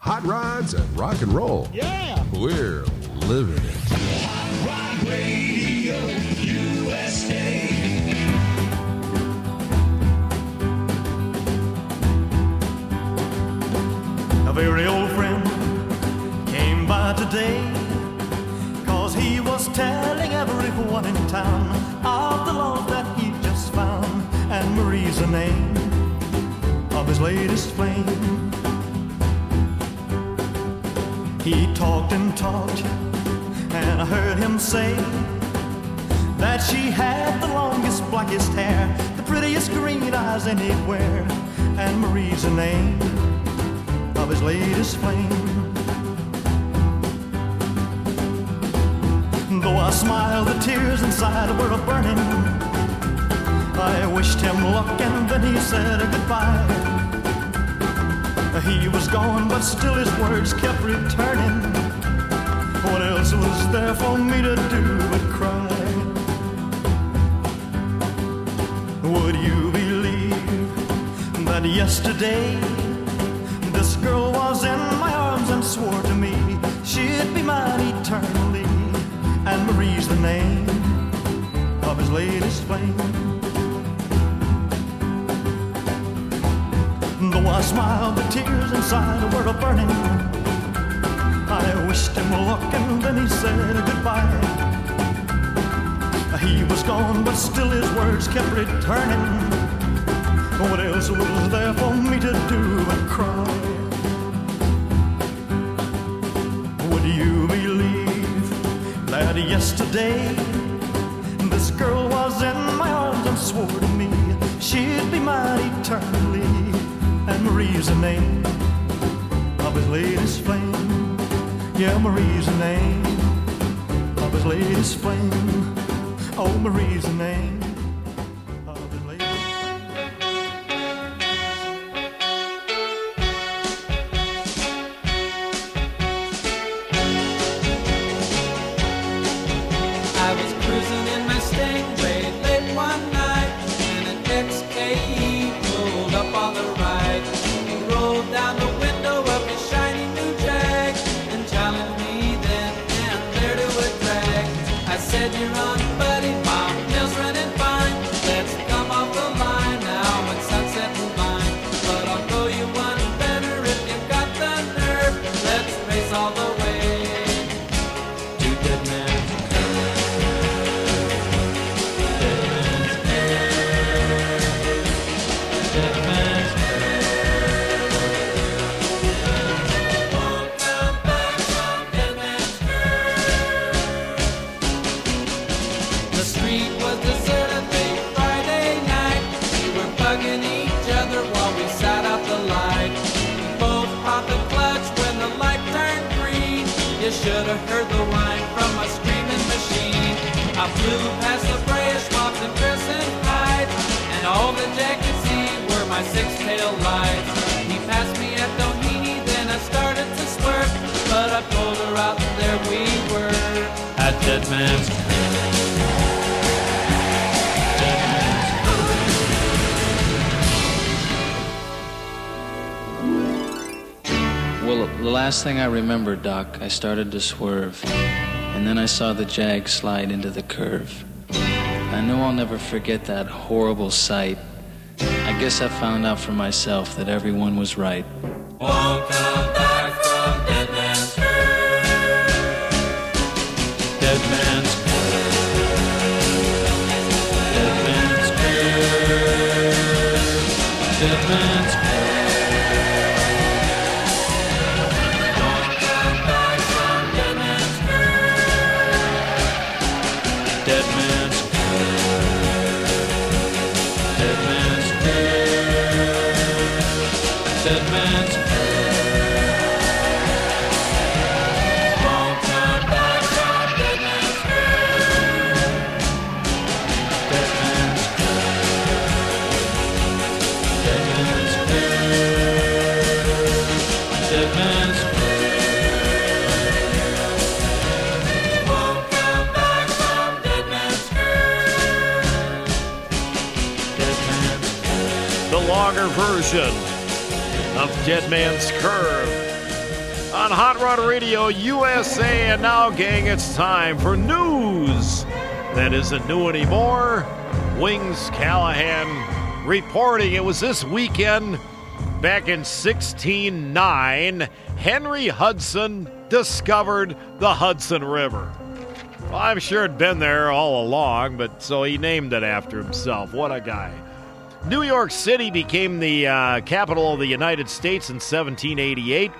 Hot rods and rock and roll. Yeah. We're living it. Hot Rod Radio USA. A very old friend came by today Cause he was telling everyone in town Of the love that he just found And Marie's the name of his latest flame He talked and talked And I heard him say That she had the longest, blackest hair The prettiest green eyes anywhere And Marie's the name of his latest flame. Though I smiled, the tears inside were a burning. I wished him luck and then he said goodbye. He was gone, but still his words kept returning. What else was there for me to do but cry? Would you believe that yesterday? This girl was in my arms and swore to me she'd be mine eternally. And Marie's the name of his latest flame. Though I smiled, the tears inside were a burning. I wished him luck and then he said goodbye. He was gone, but still his words kept returning. What else was there for me to do but cry? Would you believe that yesterday this girl was in my arms and swore to me she'd be mine eternally? And Marie's the name of his latest flame. Yeah, Marie's the name of his latest flame. Oh, Marie's the name. You're on, six-tail lights. He passed me at Doheny, then I started to swerve, but I pulled her out, and there we were at Dead Man's Well, the last thing I remember, Doc, I started to swerve, and then I saw the Jag slide into the curve. I know I'll never forget that horrible sight. I guess I found out for myself that everyone was right. And now, gang, it's time for news that isn't new anymore. Wings Callahan reporting it was this weekend back in 169 Henry Hudson discovered the Hudson River. Well, I'm sure it'd been there all along, but so he named it after himself. What a guy. New York City became the uh, capital of the United States in 1788.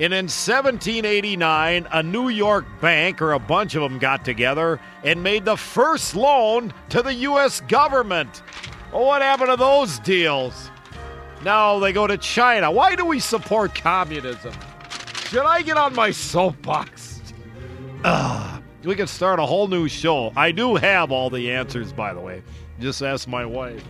And in 1789, a New York bank, or a bunch of them, got together and made the first loan to the U.S. government. Well, what happened to those deals? Now they go to China. Why do we support communism? Should I get on my soapbox? Ugh. We could start a whole new show. I do have all the answers, by the way. Just ask my wife.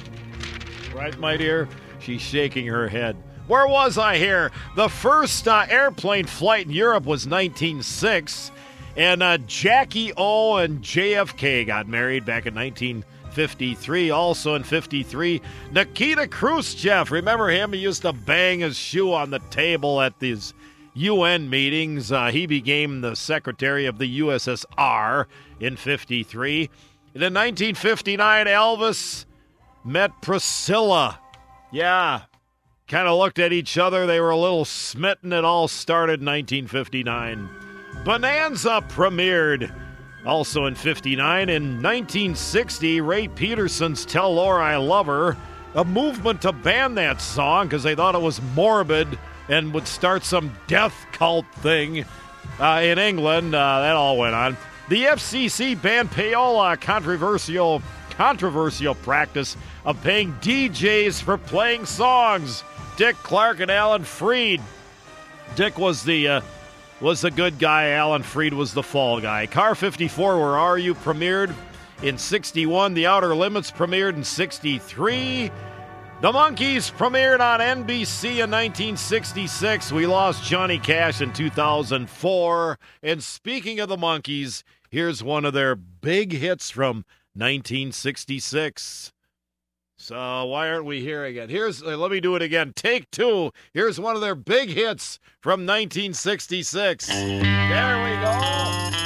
Right, my dear? She's shaking her head. Where was I here? The first uh, airplane flight in Europe was 1906, and uh, Jackie O and JFK got married back in 1953. Also in 53, Nikita Khrushchev. Remember him? He used to bang his shoe on the table at these UN meetings. Uh, he became the secretary of the USSR in 53. And in 1959, Elvis met Priscilla. Yeah, kind of looked at each other. They were a little smitten. It all started in 1959. Bonanza premiered also in 59. In 1960, Ray Peterson's Tell Laura I Love Her, a movement to ban that song because they thought it was morbid and would start some death cult thing uh, in England. Uh, that all went on. The FCC banned payola, controversial controversial practice of paying DJs for playing songs. Dick Clark and Alan Freed. Dick was the uh, was the good guy. Alan Freed was the fall guy. Car 54, where are you? Premiered in 61. The Outer Limits premiered in 63. The Monkees premiered on NBC in 1966. We lost Johnny Cash in 2004. And speaking of the Monkees, here's one of their big hits from 1966. So why aren't we hearing it? Here's uh, let me do it again. Take two. Here's one of their big hits from 1966. There we go.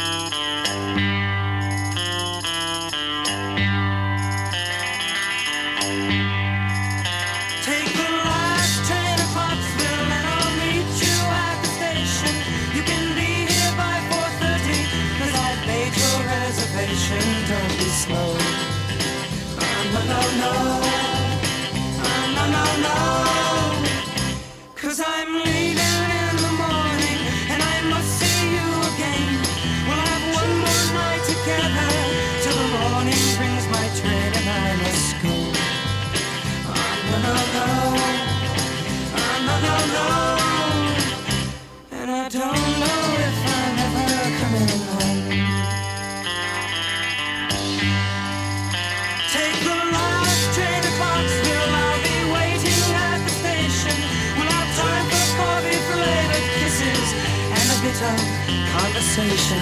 Conversation.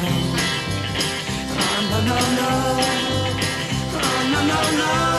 Oh, no, no, no. Oh, no, no, no.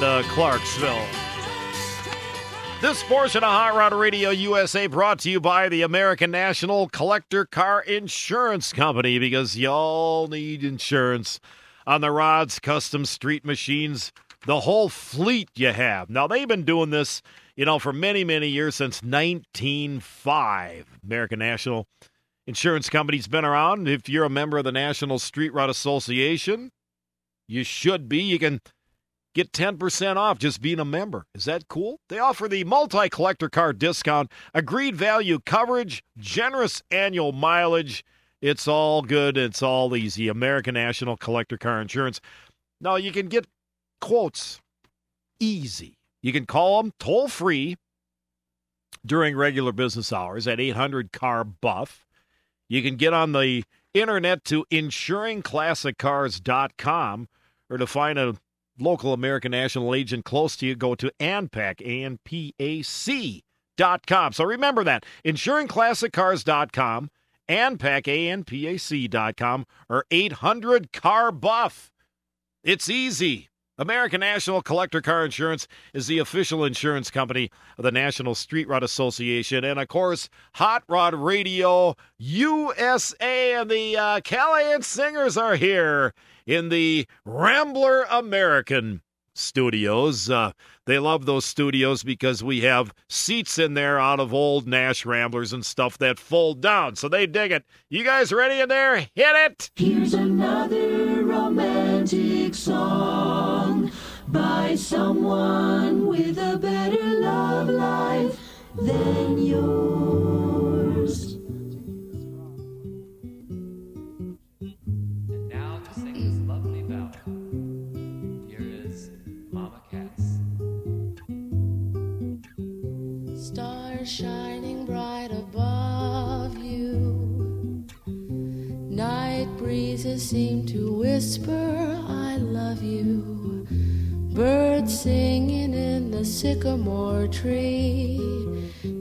Train to uh, Clarksville. This portion of Hot Rod Radio USA brought to you by the American National Collector Car Insurance Company because y'all need insurance on the rods, custom street machines, the whole fleet you have. Now, they've been doing this, you know, for many, many years since 1905. American National Insurance Company's been around. If you're a member of the National Street Rod Association, you should be. You can Get 10% off just being a member. Is that cool? They offer the multi collector car discount, agreed value coverage, generous annual mileage. It's all good. It's all easy. American National Collector Car Insurance. Now, you can get quotes easy. You can call them toll free during regular business hours at 800 Car Buff. You can get on the internet to insuringclassiccars.com or to find a local American National agent close to you, go to ANPAC, A-N-P-A-C.com. So remember that, insuringclassiccars.com, ANPAC, A-N-P-A-C.com, or 800-CAR-BUFF. It's easy. American National Collector Car Insurance is the official insurance company of the National Street Rod Association. And of course, Hot Rod Radio USA and the uh, Callahan Singers are here in the Rambler American studios. Uh, they love those studios because we have seats in there out of old Nash Ramblers and stuff that fold down. So they dig it. You guys ready in there? Hit it! Here's another romantic song by someone with a better love life than yours. Sycamore tree.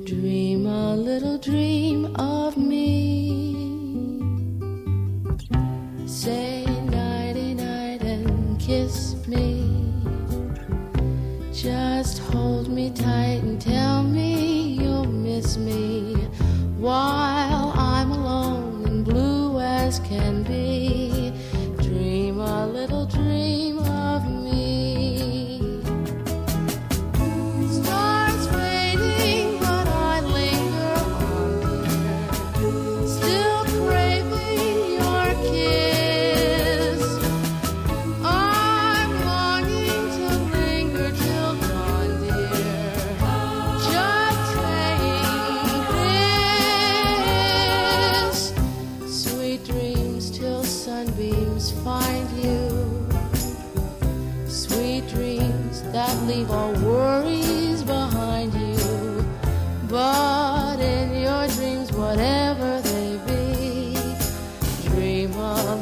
Dream a little dream of me. Say nighty night and kiss me. Just hold me tight and tell me you'll miss me while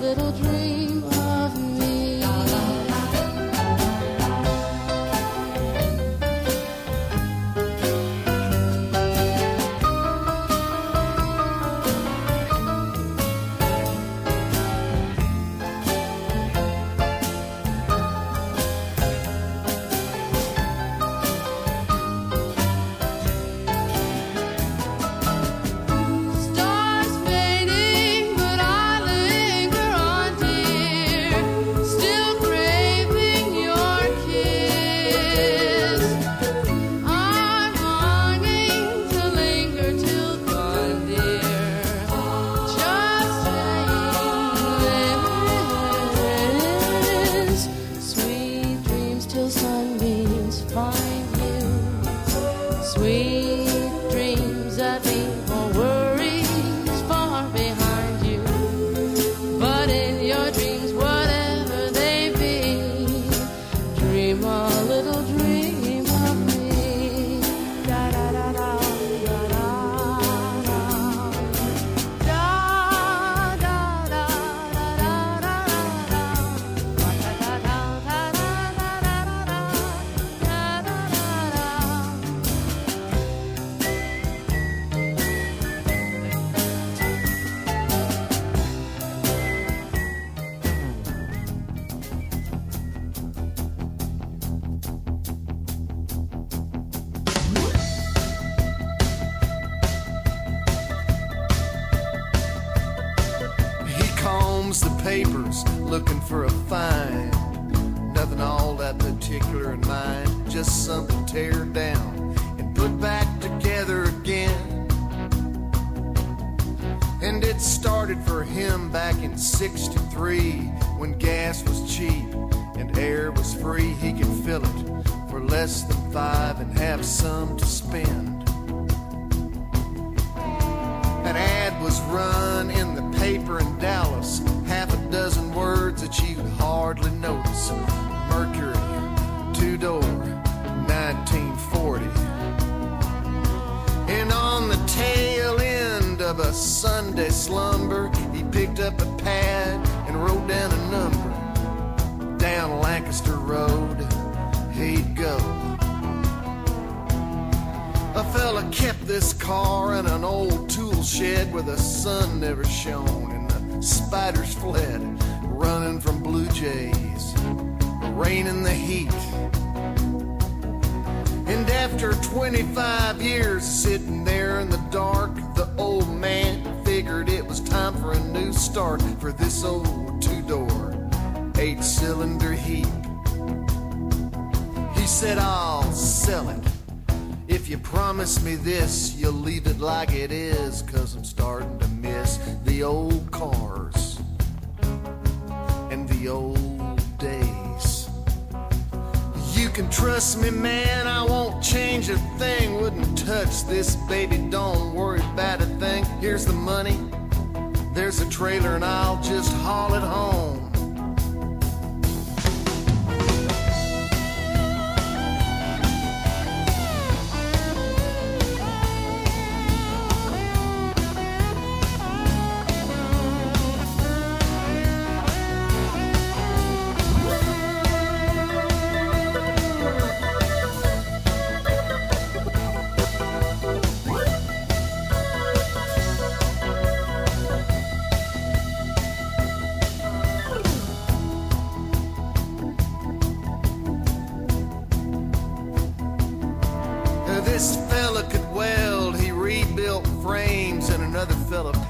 little dream. find you, sweet. Combs the papers looking for a find. Nothing all that particular in mind, just something tear down and put back together again. And it started for him back in 63 when gas was cheap and air was free. He could fill it for less than five and have some to spend. An ad was run in the paper in Dallas, half a dozen words that you'd hardly notice. Mercury, two door, 1940. And on the tail end of a Sunday slumber, he picked up a pad and wrote down a number. Down Lancaster Road, he'd go. A fella kept this car in an old shed where the sun never shone and the spiders fled, running from blue jays, rain in the heat. And after 25 years sitting there in the dark, the old man figured it was time for a new start for this old two door, eight cylinder heap. He said, I'll sell it. If you promise me this, you'll leave it like it is, cause I'm starting to miss the old cars and the old days. You can trust me, man, I won't change a thing. Wouldn't touch this, baby, don't worry about a thing. Here's the money, there's a trailer, and I'll just haul it home.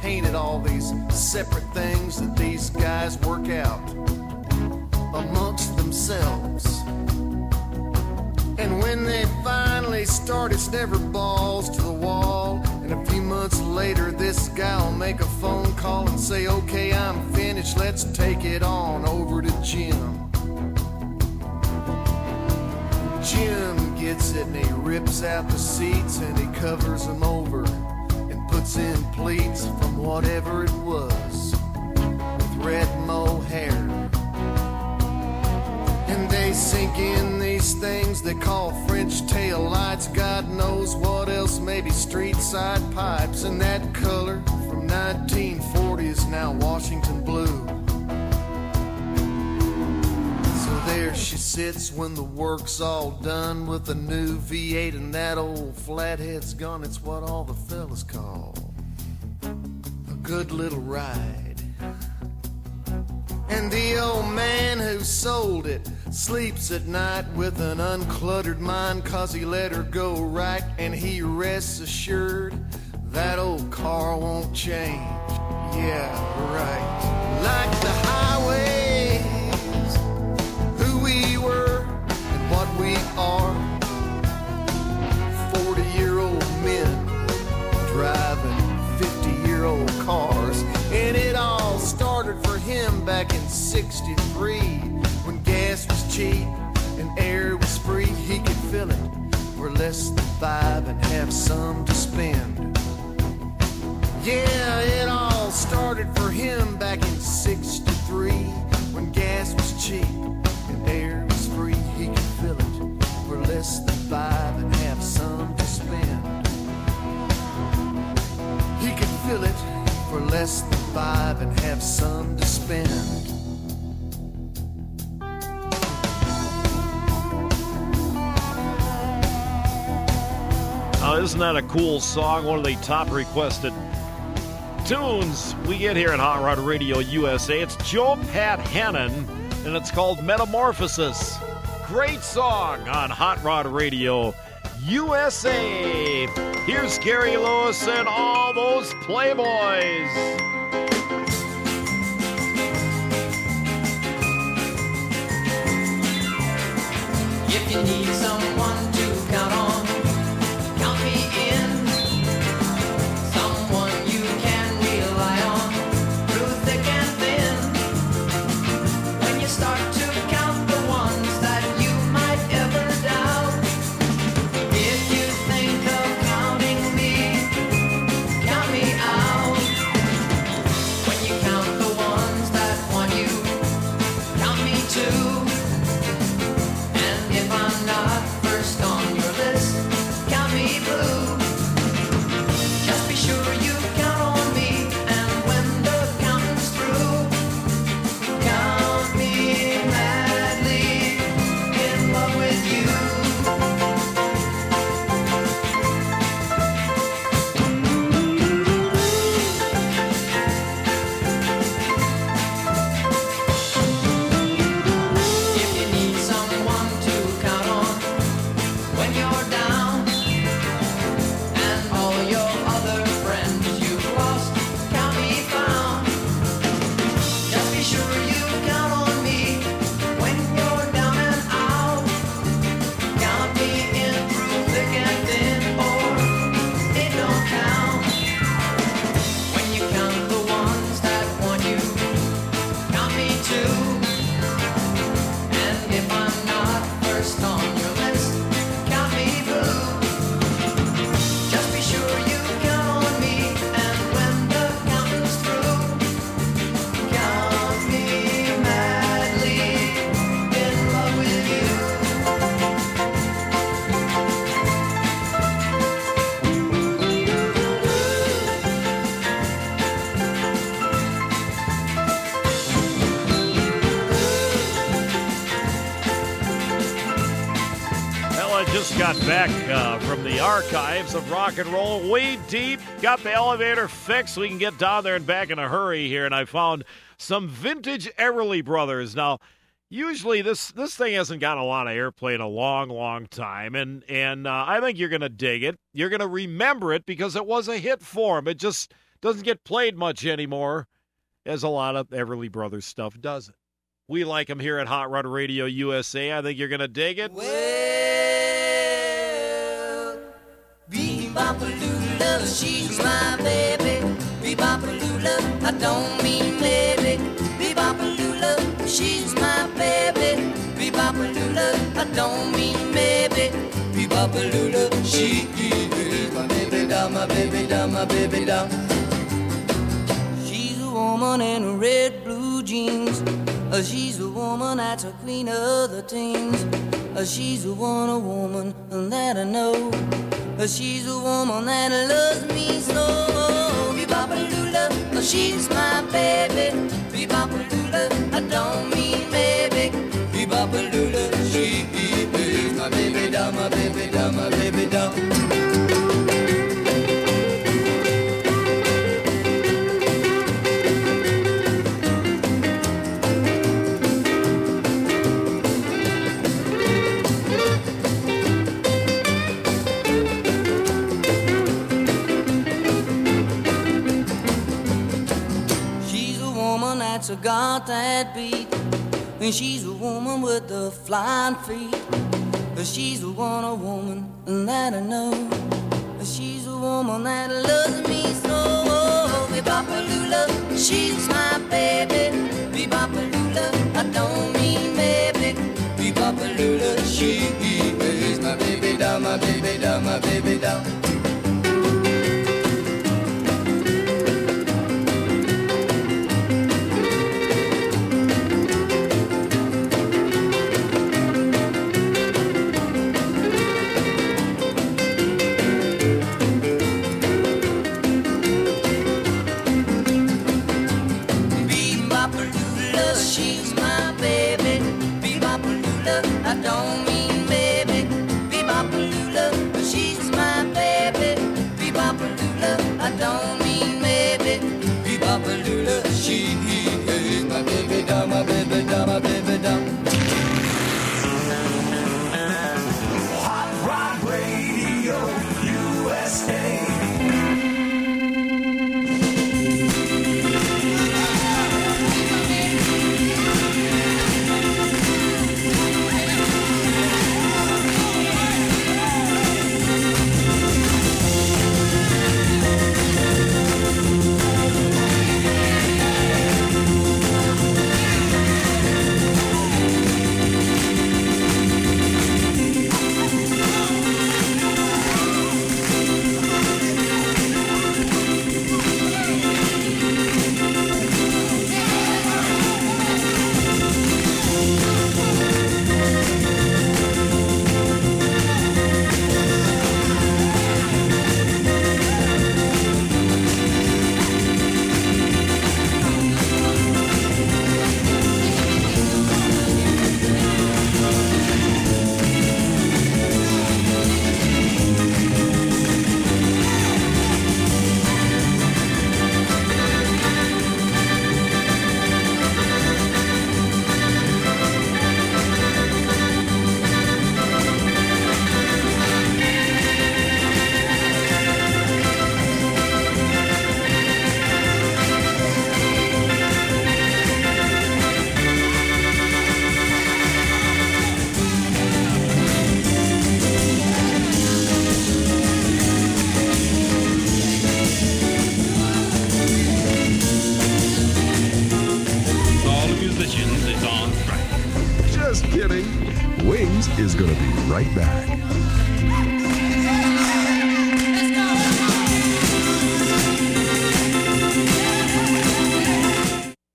Painted all these separate things that these guys work out amongst themselves. And when they finally start, it's never balls to the wall. And a few months later, this guy will make a phone call and say, Okay, I'm finished, let's take it on over to Jim. Jim gets it and he rips out the seats and he covers them over puts in pleats from whatever it was with red mohair. And they sink in these things they call French tail lights. God knows what else, maybe street side pipes. And that color from 1940 is now Washington blue. She sits when the work's all done with a new V8 and that old flathead's gone. It's what all the fellas call a good little ride. And the old man who sold it sleeps at night with an uncluttered mind cause he let her go right and he rests assured that old car won't change. Yeah, right. Like the highways we are. 40 year old men driving 50 year old cars. And it all started for him back in 63 when gas was cheap and air was free. He could fill it for less than five and have some to spend. Yeah, it all started for him back in 63 when gas was cheap less than five and have some to spend. He could fill it for less than five and have some to spend. Oh, isn't that a cool song? One of the top requested tunes we get here at Hot Rod Radio USA. It's Joe Pat Hannon, and it's called Metamorphosis great song on Hot Rod Radio USA. Here's Gary Lewis and all those Playboys. If you need someone back uh, from the archives of rock and roll, way deep. Got the elevator fixed we can get down there and back in a hurry here, and I found some vintage Everly Brothers. Now, usually this this thing hasn't got a lot of airplay in a long, long time, and and uh, I think you're gonna dig it. You're gonna remember it because it was a hit for 'em. It just doesn't get played much anymore, as a lot of Everly Brothers stuff doesn't. We like them here at Hot Rod Radio USA. I think you're gonna dig it. Bebop-a-lula, she's my baby. Bebop-a-lula, I don't mean maybe. Bebop-a-lula, she's my baby. Bebop-a-lula, I don't mean maybe. Bebop-a-lula, she is my baby doll, my baby doll, my baby doll. She's a woman in red blue jeans. Uh, she's a woman that's a queen of the teens. Uh, she's a one a woman that I know. She's a woman that loves me so. Bebop-a-lula, uh, she's my baby. Bebop-a-lula, I don't mean maybe. Bebop-a-lula, she is my baby doll, my baby doll, my baby doll. Got that beat. And she's a woman with the flying feet. She's a one a woman that I know. She's a woman that loves me so. Oh, Bebop-a-lula, she's my baby. Bebop-a-lula, I don't mean maybe. Bebop-a-lula, she is my baby doll, my baby doll, my baby doll.